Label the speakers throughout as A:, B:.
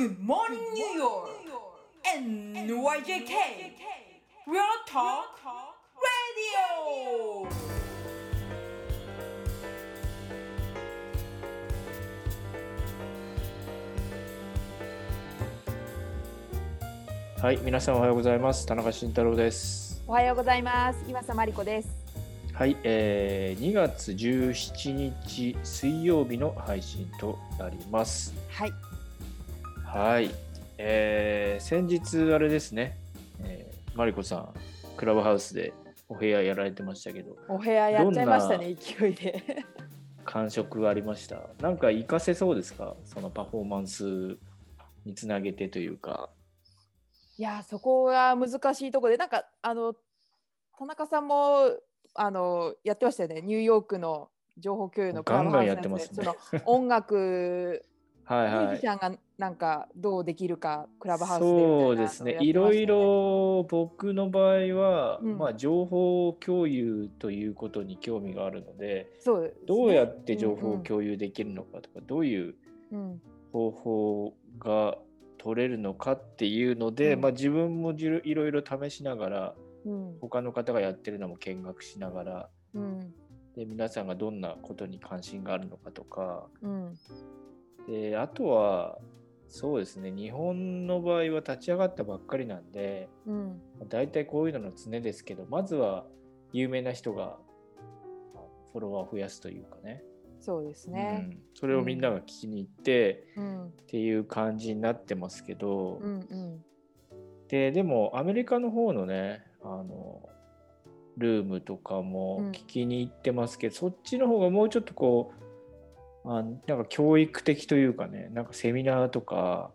A: Good morning, New York! NYJK! Real Talk Radio!
B: はい、皆さんおはようございます。田中慎太郎です。
C: おはようございます。岩佐真理子です。
B: はい、えー、2月17日水曜日の配信となります。
C: はい。
B: はい、えー、先日あれですね、えー、マリコさん、クラブハウスでお部屋やられてましたけど、
C: お部屋やっちゃいましたね、勢いで。
B: 感触ありました？なんか活かせそうですか？そのパフォーマンスにつなげてというか。
C: いや、そこが難しいところで、なんか、あの、田中さんも、あの、やってましたよね。ニューヨークの情報共有のクラブハウスで音楽、
B: はい
C: ミュー
B: はい。
C: ジシ。ャンがなんかどうできるか、クラブハウスでみたいな
B: そうですね。いろいろ僕の場合は、
C: うん。
B: まあ情報共有ということに興味があるので、
C: ね。
B: どうやって情報を共有できるのかとか、どういう
C: うん。
B: 方法が取れるのかっていうので、
C: うん。
B: まあ自分もいろいろ試しながら、
C: うん。
B: 他の方がやってるのも見学しながら、
C: うん。
B: で皆さんがどんなことに関心があるのかとか、
C: うん
B: であとはそうですね日本の場合は立ち上がったばっかりなんで
C: うん。
B: 大体こういうのの常ですけどまずは有名な人がフォロワーを増やすというかね、
C: そうです
B: う
C: ね。
B: ん、それをみんなが聞きに行って
C: うん。
B: っていう感じになってますけど、
C: うんうん。
B: ででもアメリカの方のねあのルームとかも
C: うん。
B: 聞きに行ってますけど、そっちの方がもうちょっとこうあなんか教育的というかねなんかセミナーとか。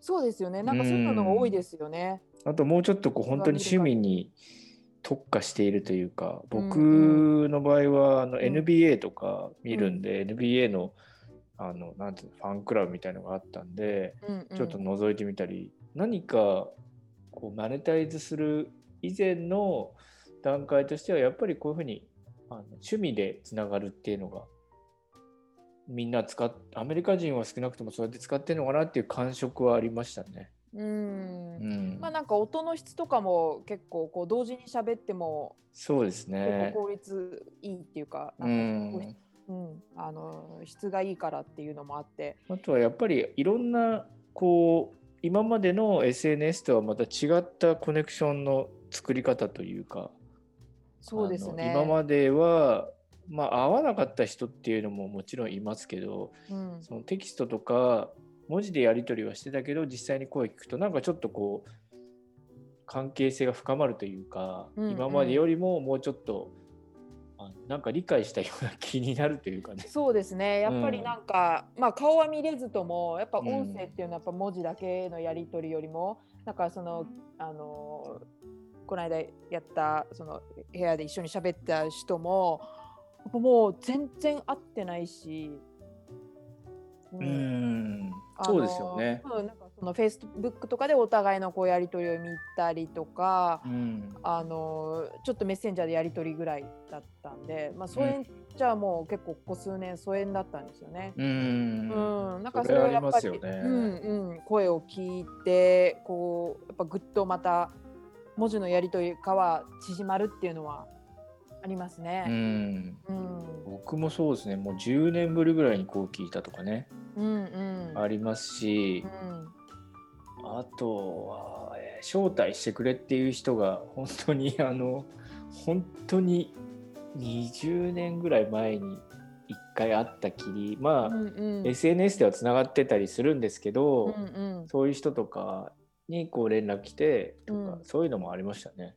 C: そうですよね。なんかそういうのが多いですよね。
B: あともうちょっとこう本当に趣味
C: 見
B: に特化しているというか
C: うん
B: 僕の場合はあの
C: ん
B: NBA とか見るんで、NBA のあのなんていうのファンクラブみたいのがあったんで、
C: うんうん。
B: ちょっと覗いてみたり何かこうマネタイズする以前の段階としてはやっぱりこういうふうにあの趣味でつながるっていうのがみんな使っアメリカ人は少なくともそうやって使ってるのかなっていう感触はありましたね。
C: うん
B: うん
C: まあなんか音の質とかも結構こう同時に喋っても
B: そうです
C: 結
B: ね
C: 構。効率いいっていうか、
B: う
C: なんか
B: ん、
C: うんあの質がいいからっていうのもあって、
B: あとはやっぱりいろんなこう今までの SNS とはまた違ったコネクションの作り方というか
C: そうですね。
B: 今までは、まあ、合わなかった人っていうのももちろんいますけど
C: うん。
B: そのテキストとか文字でやり取りはしてたけど実際に声聞くとなんかちょっとこう関係性が深まるというか、
C: うんうん。
B: 今までよりももうちょっとあなんか理解したような気になるというかね。
C: そうですね。やっぱりなんか、まあ顔は見れずともやっぱ
B: うん
C: 音声っていうのはやっぱ文字だけのやり取りよりも、なんかそのあのこの間やったその部屋で一緒に喋った人ももう全然合ってないし。う
B: うんそうですよね。
C: うんなんかそのフェイスブックとかでお互いのこうやり取りを見たりとか、
B: うん
C: あのちょっとメッセンジャーでやり取りぐらいだったんで、まあ、疎遠じゃあもう結構ここ数年疎遠だったんですよね。
B: う
C: うんん、なんか
B: それは
C: やっぱり、
B: ね
C: うんうん、声を聞いてこうやっぱぐっとまた文字のやり取りかは縮まるっていうのはあります
B: う
C: ね。
B: ん。
C: うん、
B: 僕もそうですね。もう10年ぶりぐらいにこう聞いたとかね、
C: うん、うん、
B: ありますし、
C: うん、
B: あとは、えー招待してくれっていう人が本当に あの本当に20年ぐらい前に1回会ったきりまあ、
C: うん、うん、
B: SNS ではつながってたりするんですけど、
C: うん、うん。
B: そういう人とかにこう連絡来てとか、
C: うん。
B: そういうのもありましたね。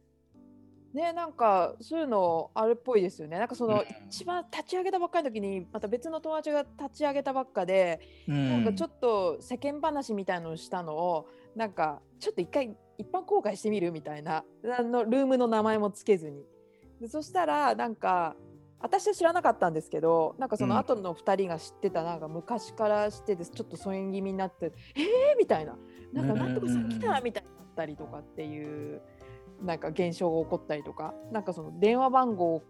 C: ね、なんかそういうのあるっぽいですよね。なんかその、
B: うん
C: 一番立ち上げたばっかりの時にまた別の友達が立ち上げたばっかで、なんかちょ
B: っ
C: っと世間話みたいのをしたのをなんかちょっと一回一般公開してみるみたいなあのルームの名前もつけずにでそしたらなんか私は知らなかったんですけどなんかその後の2人が知ってたなんか昔から知っててちょっと疎遠気味になって「えー!」みたいな「なんか
B: うん
C: なんとかさん来た!」みたいになったりとかっていうなんか現象が起こったりとかなんかその電話番号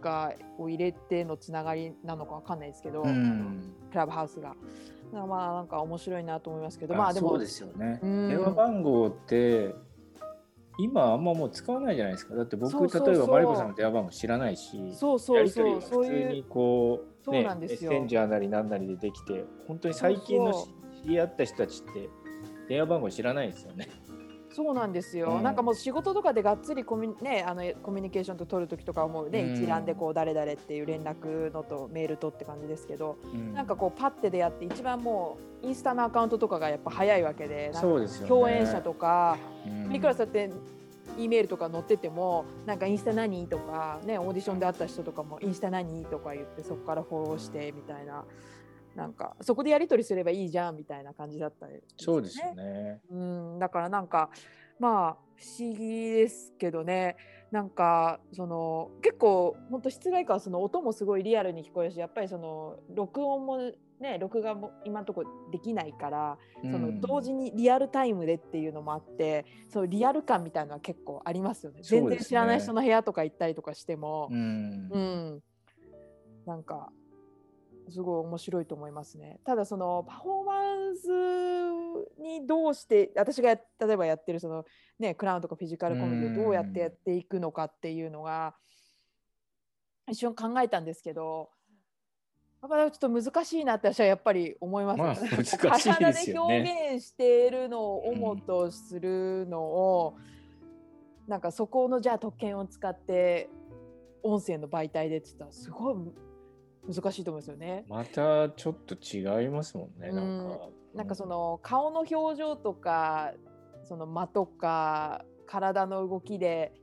C: がを入れてのつながりなのかわかんないですけど、
B: うん
C: クラブハウスが。まあなんか面白いなと思いますけど
B: あ
C: まあでも
B: そうですよね。
C: うん
B: 電話番号って今あんまもう使わないじゃないですか。だって僕例えばマリコさんの電話番号知らないし、
C: そうそうそう
B: やり取りが普通にこうね
C: なんですよ
B: メッセンジャーなりなんなりでできて、本当に最近の知り合った人たちって電話番号知らないですよね。
C: そうなんですよ、
B: うん。
C: なんかもう仕事とかでがっつりコミ,、ね、あのコミュニケーションと取るときとかはもうね、
B: うん。
C: 一覧でこう誰々っていう連絡のとメールとって感じですけど、
B: うん。
C: なんかこうパッてでやって一番もうインスタのアカウントとかがやっぱ早いわけで。共演者とか、
B: うん。
C: いくらそうやって E メールとか載っててもなんかインスタ何？とかねオーディションで会った人とかもインスタ何？とか言ってそこからフォローしてみたいななんかそこでやり取りすればいいじゃんみたいな感じだったり、
B: そうですよね。
C: うん、だからなんかまあ不思議ですけどね。なんかその結構本当室外機はその音もすごいリアルに聞こえるしやっぱりその録音もね録画も今のところできないから、その同時にリアルタイムでっていうのもあってそのリアル感みたいなのは結構ありますよね。
B: ね。
C: 全然知らない人の部屋とか行ったりとかしても。
B: う、ん。
C: うん、なんかすごい面白いと思いますね。ただそのパフォーマンスにどうして私がや例えばやってるそのねクラウンとかフィジカルコメディをどうやってやっていくのかっていうのが一瞬考えたんですけど。やっぱりちょっと難しいなって私はやっぱり思います、
B: まあすよね
C: 体で表現しているのを主とするのを、なんかそこのじゃあ特権を使って音声の媒体でって言ったらすごい難しいと思うんですよね。
B: またちょっと違いますもんね。なんか。
C: なんかその顔の表情とかその間とか体の動きで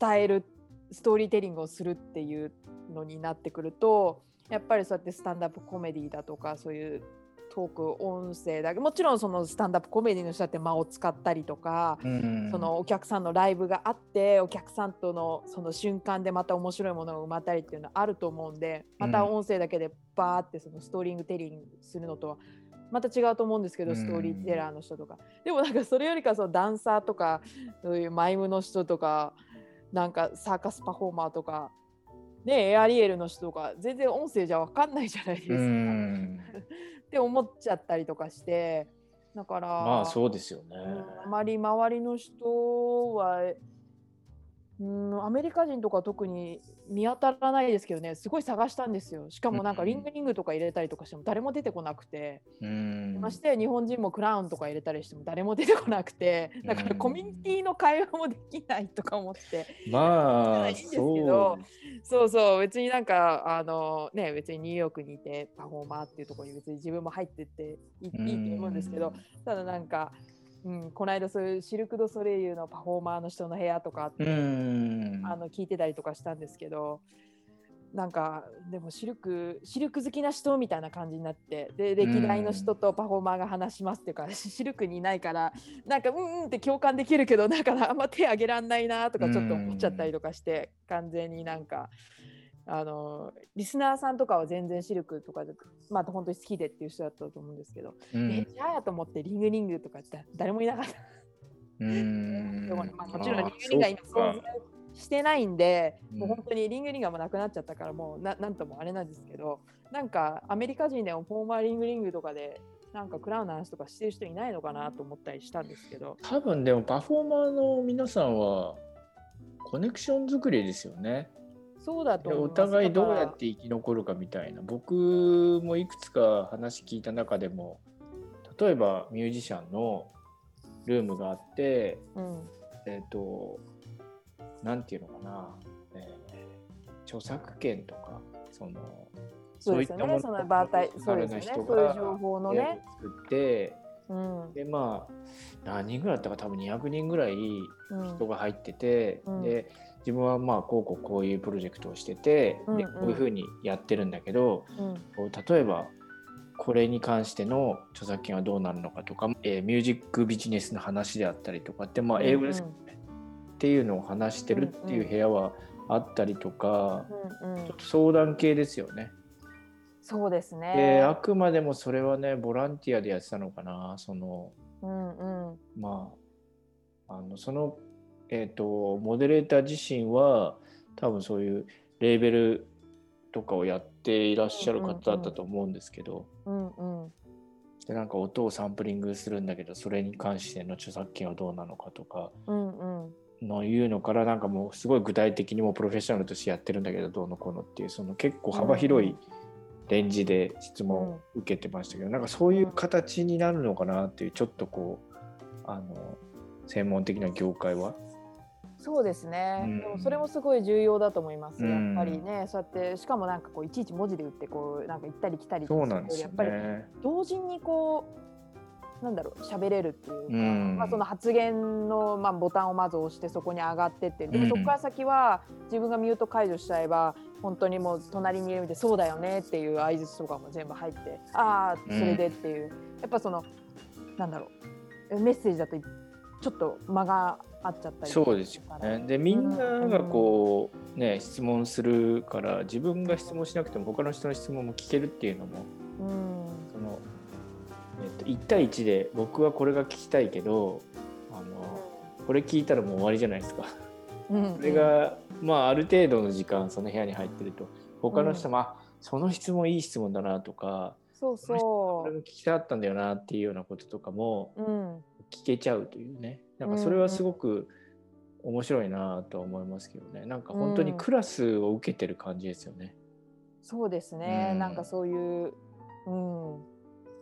C: 伝えるストーリーテリングをするっていうのになってくるとやっぱりそうやってスタンダップコメディだとかそういうトーク音声だけもちろんそのスタンダップコメディの人だって間を使ったりとか、
B: うん。
C: そのお客さんのライブがあってお客さんとのその瞬間でまた面白いものが生まれたりっていうのはあると思うんでまた音声だけでバーってそのストーリングテリングするのとはまた違うと思うんですけど、
B: うん。
C: ストーリーテラーの人とか。でもなんかそれよりかそのダンサーとかそういうマイムの人とかなんかサーカスパフォーマーとかねエアリエルの人とか全然音声じゃ分かんないじゃないですか、
B: うん
C: って思っちゃったりとかしてだから
B: まあそうですよね。
C: うんあまり周りの人は、うん、アメリカ人とか特に見当たらないですけどねすごい探したんですよ。しかもなんか
B: うん
C: リングリングとか入れたりとかしても誰も出てこなくて、
B: うん。
C: ましてや日本人もクラウンとか入れたりしても誰も出てこなくて。だから
B: うん
C: コミュニティの会話もできないとか思って
B: まあ
C: いいんですけ
B: そ
C: ど
B: う
C: そうそう別になんかあのね別にニューヨークにいてパフォーマーっていうところに別に自分も入ってっていいと思うんですけど、ただなんか、うん、この間そういうシルク・ド・ソレイユのパフォーマーの人の部屋とかあって、
B: うん
C: あの聞いてたりとかしたんですけどなんかでもシルクシルク好きな人みたいな感じになってで歴代の人とパフォーマーが話しますっていうか、シルクにいないからなんかうんうんって共感できるけどなんかあんま手挙げらんないなとかちょっと思っちゃったりとかして、完全になんか。あのリスナーさんとかは全然シルクとかで、まあ、本当に好きでっていう人だったと思うんですけど、
B: うん
C: えじゃあと思ってリングリングとかって誰もいなかった。
B: うん
C: でもまあ、もちろんリン
B: あ
C: グリングが今存在してないんで、
B: うん
C: もう本当にリングリングがもうなくなっちゃったからもうななんともあれなんですけどなんかアメリカ人でもフォーマーリングリングとかでなんかクラウンの話とかしてる人いないのかなと思ったりしたんですけど
B: 多分でもパフォーマーの皆さんはコネクション作りですよね。
C: そうだと
B: でお互いどうやって生き残るかみたいな。僕もいくつか話聞いた中でも例えばミュージシャンのルームがあって
C: らうん。
B: えっ、となんていうのかな、えー著作権とかその
C: そうですよね。その場体そうですそうい情報のね。
B: を作って
C: うん。
B: でまあ何人ぐらいだったか多分200人ぐらい
C: うん。
B: 人が入ってて、
C: うん。
B: で自分はまあこうこうこういうプロジェクトをしてて、
C: うんうん。
B: でこういうふうにやってるんだけど
C: うん。
B: 例えばこれに関しての著作権はどうなるのかとか、えーミュージックビジネスの話であったりとかってまあ英語ですけどね、っていうのを話してるっていう部屋はあったりとか、
C: うんうん。
B: ちょっと相談系ですよね。
C: そうです
B: で
C: ね
B: あくまでもそれはねボランティアでやってたのかなその
C: うんうん。
B: まああのそのえっ、とモデレーター自身は多分そういうレーベルとかをやってていらっしゃる方だったと思うんですけど、
C: うんうん。
B: でなんか音をサンプリングするんだけどそれに関しての著作権はどうなのかとか。
C: うんうん。
B: のいうのからなんかもうすごい具体的にもうプロフェッショナルとしてやってるんだけどどうのこうのっていうその結構幅広いレンジで質問を受けてましたけど、なんかそういう形になるのかなっていうちょっとこうあの専門的な業界は。
C: そうですね、
B: うん。
C: でもそれもすごい重要だと思います、
B: うん。
C: やっぱりね。そうやってしかもなんかこういちいち文字で打ってこうなんか行ったり来たり
B: そうなんですよ
C: やっぱり
B: ね。
C: 同時にこうなんだろう喋れるっていうか、
B: うん。
C: まあ、その発言の、まあ、ボタンをまず押してそこに上がってってでもそこから先は自分がミュート解除しちゃえば本当にもう隣にいるみてそうだよねっていう相槌とかも全部入ってああそれでっていう、やっぱそのなんだろうメッセージだとちょっと間があっちゃったり
B: そうですよね。でみんながこうね質問するから自分が質問しなくても他の人の質問も聞けるっていうのも
C: うん。
B: その、えっと1対1で僕はこれが聞きたいけどあのこれ聞いたらもう終わりじゃないですか。
C: うん。
B: それがまあある程度の時間その部屋に入ってると。他の人も、あその質問いい質問だなとか
C: そう
B: これ
C: そ
B: も聞きたかったんだよなっていうようなこととかも
C: う、うん、
B: 聞けちゃうというね。なんかそれはすごく面白いなとは思いますけどね。なんか本当にクラスを受けてる感じですよね。
C: そうですね、
B: うん。
C: なんかそういう、うん、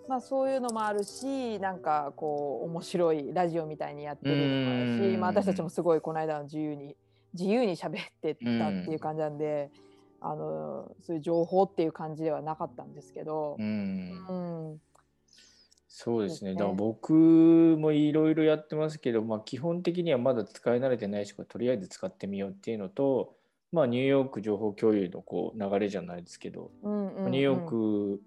C: まあそういうのもあるしなんかこう面白いラジオみたいにやってるのもあるし、
B: うん。
C: まあ、私たちもすごいこの間の自由に自由に喋ってたっていう感じなんで、あのそういう情報っていう感じではなかったんですけど
B: う、ん。
C: うん
B: そうですね。
C: そうですね。
B: だから僕もいろいろやってますけど、まあ、基本的にはまだ使い慣れてないし、とりあえず使ってみようっていうのと、まあ、ニューヨーク情報共有のこう流れじゃないですけど、
C: うんうんうん。
B: ニューヨーク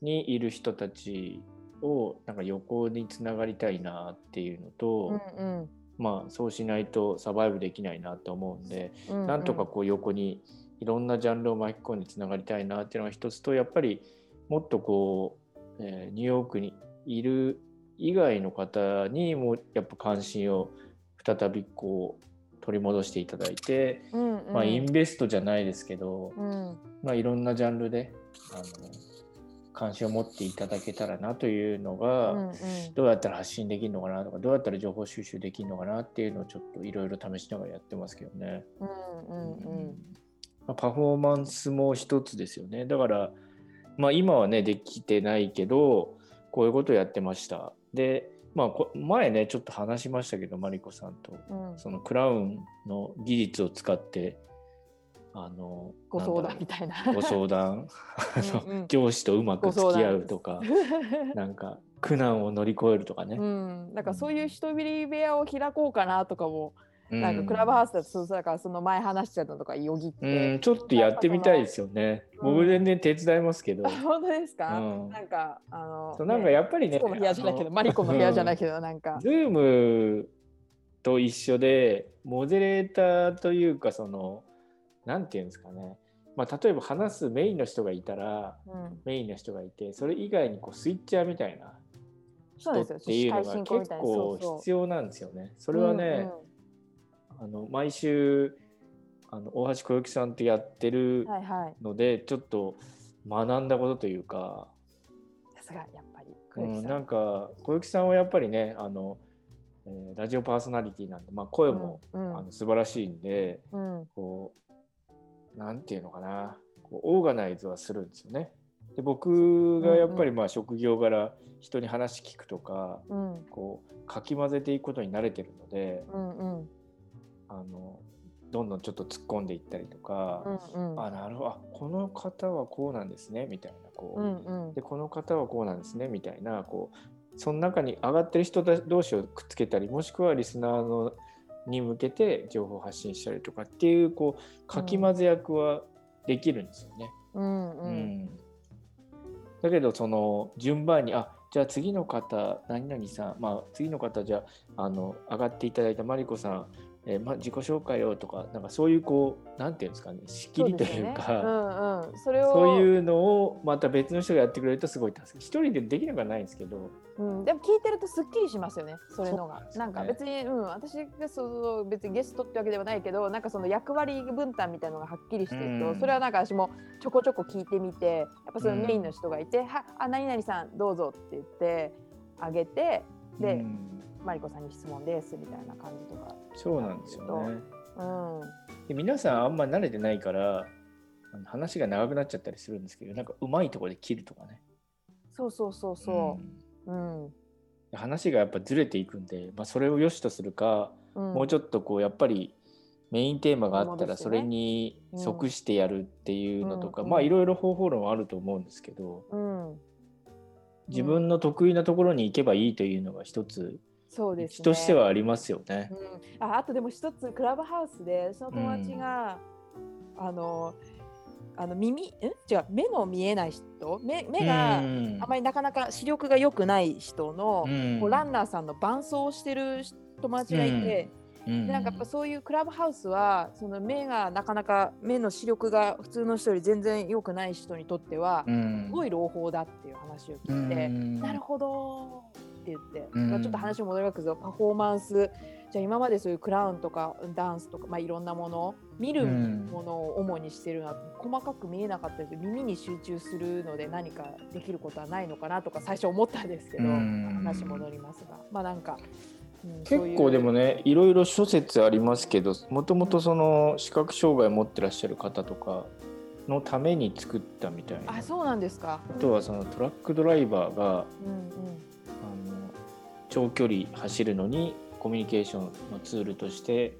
B: にいる人たちをなんか横につながりたいなっていうのと、
C: うん。
B: まあ、そうしないとサバイブできないなと思うんで、
C: うんうん。
B: なんとかこう横にいろんなジャンルを巻き込んでつながりたいなっていうのが一つとやっぱりもっとこう、えーニューヨークにいる以外の方にもやっぱ関心を再びこう取り戻していただいて、
C: うんうん
B: まあ、インベストじゃないですけど、
C: うん
B: まあ、いろんなジャンルであの関心を持っていただけたらなというのが、
C: うんうん
B: どうやったら発信できるのかなとかどうやったら情報収集できるのかなっていうのをちょっといろいろ試しながらやってますけどね。
C: うんうんうん
B: まあパフォーマンスも一つですよね。だから、まあ、今はねできてないけどこういうことをやってました。で、まあ、こ前ねちょっと話しましたけどマリコさんと。
C: うん。
B: そのクラウンの技術を使ってあの
C: ご相談み
B: た
C: たいな。
B: ご相談。
C: うんうん。
B: 上司とうまく付き合うとか
C: う
B: なんか苦難を乗り越えるとかね。
C: ん、なんかそういう人びり部屋を開こうかなとかも、
B: う
C: なんかクラブハウスだとそうだからその前話しちゃったのとかよぎっ
B: う
C: て、
B: ん、ちょっとやってみたいですよね。
C: うん。
B: 僕全然手伝いますけど。
C: あ本当ですか、
B: うん。
C: なんかあの
B: そうなんかやっぱりね、
C: マリコの部屋じゃないけどマリコの部屋じゃないけどなんか、
B: ズームと一緒で、モデレーターというか、その、なんていうんですかね。まあ、例えば話すメインの人がいたら、
C: うん、
B: メインの人がいて、それ以外にこうスイッチャーみたいな人っていうのが結構必要なんですよね。それはね、あの毎週あの大橋小雪さんとやってる
C: うんはいはい。
B: ので、ちょっと学んだことというか、
C: さすがやっぱり
B: うん、
C: 小雪さん。
B: なんか小雪さんはやっぱりねあの、えーラジオパーソナリティなんで、まあ、声も、
C: うん
B: あの素晴らしいんで
C: うん。
B: こうなんていうのかな。こうオーガナイズはするんですよね。で僕がやっぱりまあ職業柄人に話聞くとか
C: うん。
B: こうかき混ぜていくことに慣れてるので
C: うんうん
B: あのどんどんちょっと突っ込んでいったりとか、
C: うんうん。
B: あなるほどあこの方はこうなんですねみたいなこう、
C: うんうん。
B: でこの方はこうなんですねみたいなこうその中に上がってる人同士をくっつけたりもしくはリスナーのに向けて情報を発信したりとかっていうこうかき混ぜ役はできるんですよね。
C: うんう
B: うんん。だけどその順番にあじゃあ次の方何々さんまあ次の方じゃああの上がっていただいたマリコさんえーまあ、自己紹介をとかなんかそういうこうなんていうんですかね仕切りというか
C: よね。うんうん、それを
B: そういうのをまた別の人がやってくれるとすごい助かる。一人でできなくはないんですけど。
C: うん、でも聞いてるとすっきりしますよねそれのが。
B: そうなんね。
C: んか別に、うん、私がそう別にゲストってわけではないけどなんかその役割分担みたいなのがはっきりしてると、
B: うん。
C: それはなんか私もちょこちょこ聞いてみてやっぱその
B: うん。
C: メインの人がいて「はあ何々さんどうぞ」って言ってあげてで、
B: うん
C: マリコさんに質問ですみたいな感じとか。
B: そうなんですよね。
C: うん
B: で皆さんあんま慣れてないから話が長くなっちゃったりするんですけどなんかうまいところで切るとかね。
C: そうそうそうそう。うん。
B: うん話がやっぱずれていくんで、まあ、それを良しとするか、
C: うん
B: もうちょっとこうやっぱりメインテーマがあったらそれに即してやるっていうのとか、
C: うん
B: まあいろいろ方法論はあると思うんですけど
C: うん。
B: 自分の得意なところに行けばいいというのが一つ
C: そうですね。
B: 人としてはありますよね。
C: うん、ああとでも一つクラブハウスでその友達が、あのあの耳ん？違う目の見えない人？目目が
B: うん
C: あまりなかなか視力が良くない人の、
B: うん。
C: こうランナーさんの伴走をしてる友達がいて、
B: うん。
C: でなんかやっぱそういうクラブハウスはその目がなかなか目の視力が普通の人より全然良くない人にとっては、
B: うん。
C: すごい朗報だっていう話を聞いて、
B: うん。
C: なるほどって言って、
B: うん。
C: まあちょっと話戻りますけどパフォーマンスじゃあ今までそういうクラウンとかダンスとか、まあ、いろんなもの見る
B: うん
C: ものを主にしてるのは細かく見えなかったです耳に集中するので何かできることはないのかなとか最初思ったんですけど、
B: うん。
C: 話戻りますが。まあなんか、うん
B: 結構でも
C: ね
B: ねいろいろ諸説ありますけどもともとその視覚障害を持ってらっしゃる方とかのために作ったみたいな。
C: あそうなんですか。
B: あとはそのトラックドライバーが長距離走るのにコミュニケーションのツールとして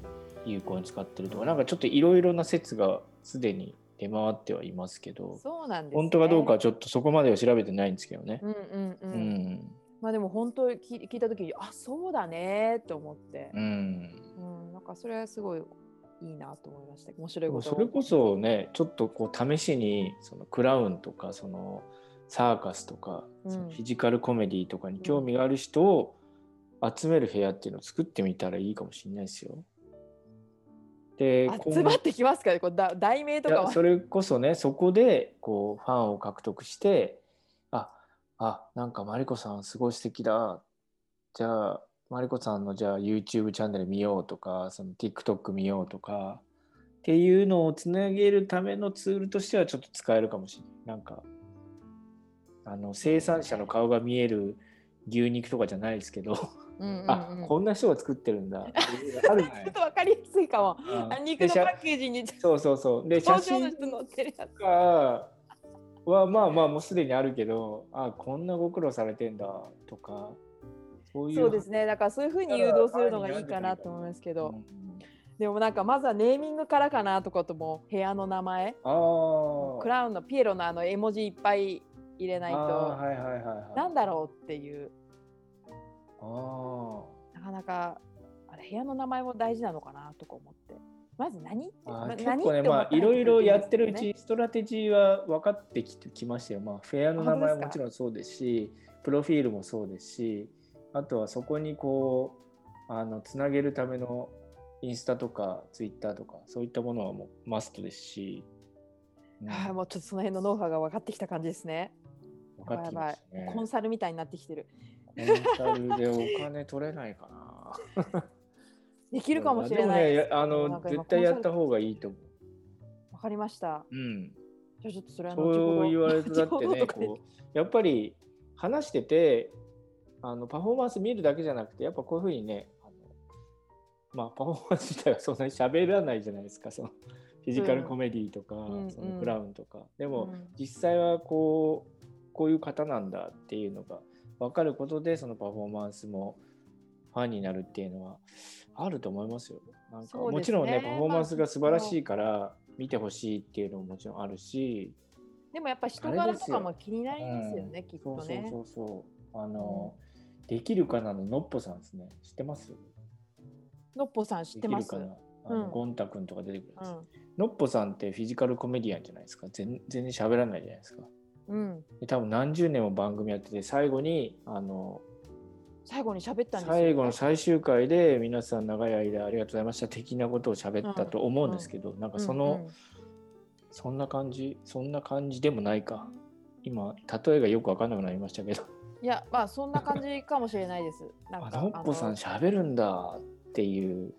B: 有効に使ってるとかなんかちょっといろいろな説がすでに出回ってはいますけど
C: そうなんです、ね、
B: 本当かどうかはちょっとそこまでは調べてないんですけどね。
C: うんうんう、
B: うん。ん
C: まあでも本当聞い聞いた時にあそうだねと思って、
B: うん。
C: うん、なんかそれはすごいいいなと思いました。面白いこと
B: それこそねちょっとこう試しにそのクラウンとかそのサーカスとか、
C: うん。
B: フィジカルコメディとかに興味がある人を集める部屋っていうのを作ってみたらいいかもしれないですよ。で今
C: 集まってきますかね？これだ題名とかは
B: それこそねそこでこうファンを獲得してああなんかマリコさんすごい素敵だじゃあマリコさんのじゃあ YouTube チャンネル見ようとかその TikTok 見ようとかっていうのをつなげるためのツールとしてはちょっと使えるかもしれない。なんかあの生産者の顔が見える牛肉とかじゃないですけど、
C: うんうんうん。
B: あこんな人が作ってるんだ。ある
C: ちょっとわかりやすいかも。
B: うん。
C: あ肉のパッケージに。
B: そうそうそう。で写真
C: 登場の人乗ってるやつ。
B: かはまあまあもうすでにあるけどあこんなご苦労されてんだとかそういう。
C: そうですね。だからそういうふうに誘導するのがいいかなと思いますけど、でもなんかまずはネーミングからかなとかとも部屋の名前、クラウンのピエロのあの絵文字いっぱい入れないと、
B: はいはいはいはい。
C: なんだろうっていう。
B: あ
C: なかなかあれ部屋の名前も大事なのかなとか思って。まず何って
B: ーあー
C: ま
B: 結構ねまあいろいろやってるうちストラテジーは分かってきてきましたよ。まあフェアの名前は
C: 本当ですか
B: もちろんそうですしプロフィールもそうですしあとはそこにこうあのつなげるためのインスタとかツイッターとかそういったものはもうマストですし、うん。
C: ああもうちょっとその辺のノウハウが分かってきた感じですね。
B: 分かってきましたね
C: コンサルみたいになってきてる。
B: コンサルでお金取れないかな。
C: できるかもしれない
B: ね、あ
C: な
B: の絶対やった方がいいと思
C: わかりました。
B: う。うん。
C: じゃあちょっとそれは
B: そう言われるとだってね、こうやっぱり話しててあのパフォーマンス見るだけじゃなくてやっぱこういうふうにね、あのまあパフォーマンス自体はそんなに喋らないじゃないですか。そのフィジカルコメディとか、
C: うん
B: そのクラウンとか。でも、
C: うん
B: 実際はこうこういう方なんだっていうのが分かることでそのパフォーマンスもファンになるっていうのはあると思いますよ。なんか
C: ね。
B: もちろんねパフォーマンスが素晴らしいから見てほしいっていうのももちろんあるし、
C: でもやっぱ人柄とかも気になりますよね、きっ
B: そうそう
C: とね。
B: そうそう。あの、できるかなののっぽさんですね。知ってます？
C: のっぽさん知ってます？
B: できるかな？あの、
C: うん。
B: ゴンタ君とか出てくるんです、
C: うん。
B: のっぽさんってフィジカルコメディアンじゃないですか。全全然喋らないじゃないですか。
C: うん。
B: で多分何十年も番組やってて最後にあの
C: 最後に喋ったんですよ、
B: 最後の最終回で皆さん長い間ありがとうございました的なことを喋ったと思うんですけど、なんかその、
C: うん。うん
B: そんな感じそんな感じでもないか。今例えがよく分かんなくなりましたけど。
C: いやまあそんな感じかもしれないです。なん
B: あ
C: か
B: のっぽさん
C: あ
B: 喋るんだっていう。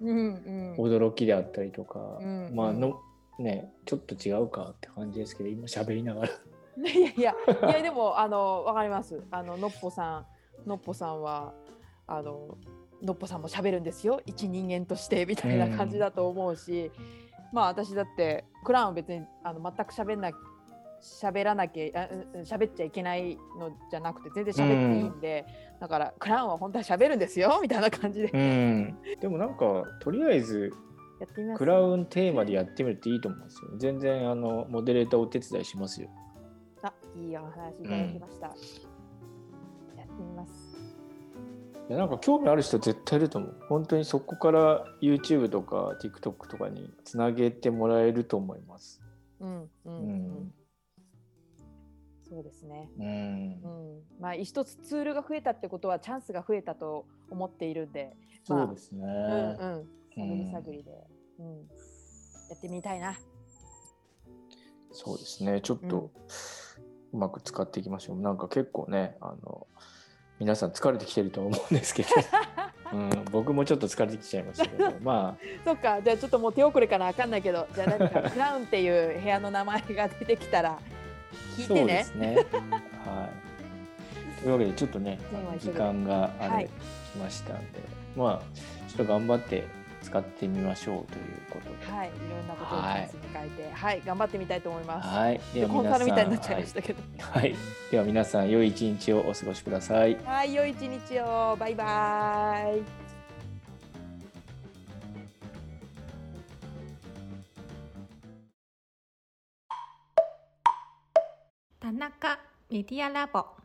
B: 驚きであったりとか、
C: うん。
B: まあのねちょっと違うかって感じですけど今喋りながら
C: いやいやいやでもあのわかります。あののっぽさんのっぽさんはあののっぽさんも喋るんですよ。一人間としてみたいな感じだと思うし、まあ私だってクラウンは別にあの全く喋んな喋らなきゃ喋っちゃいけないのじゃなくて全然喋っていいんで、だからクラウンは本当は喋るんですよ。みたいな感じで。
B: うん。でもなんかとりあえず。クラウンテーマでやってみるといいと思うんですよ。全然あのモデレーターお手伝いしますよ
C: あいいお話いただきました。やってみます。
B: いやなんか興味ある人絶対いると思う。本当にそこから YouTube とか TikTok とかにつなげてもらえると思います。
C: うんうん
B: う
C: うん。
B: ん、
C: そうですね。
B: うん。
C: うん、まあ一つツールが増えたってことはチャンスが増えたと思っているんで、
B: そうですね、
C: うんうん、探り探りで、うん、やってみたいな。
B: そうですね。ちょっとうまく使っていきましょう。なんか結構ねあの皆さん疲れてきてると思うんですけど、うん、僕もちょっと疲れてきちゃいましたけど。ま
C: そっか、じゃあちょっともう手遅れかなわかんないけど、じゃあ何かクラウンっていう部屋の名前が出てきたら
B: あ
C: 聞いてね。
B: そうで。すね。はい。というわけでちょっとね時間があれ、
C: はい。
B: 来ましたんで。まあちょっと頑張って使ってみましょうということで
C: はい、いろんなことをチャンスに変えて、はい、頑張ってみたいと思います。
B: はい、では
C: コン
B: 皆さん
C: サルみたいになっちゃいましたけど。
B: はい、はい、では皆さん良い一日をお過ごしください。
C: はい、良い一日を。バイバイ。
A: 田中メディアラボ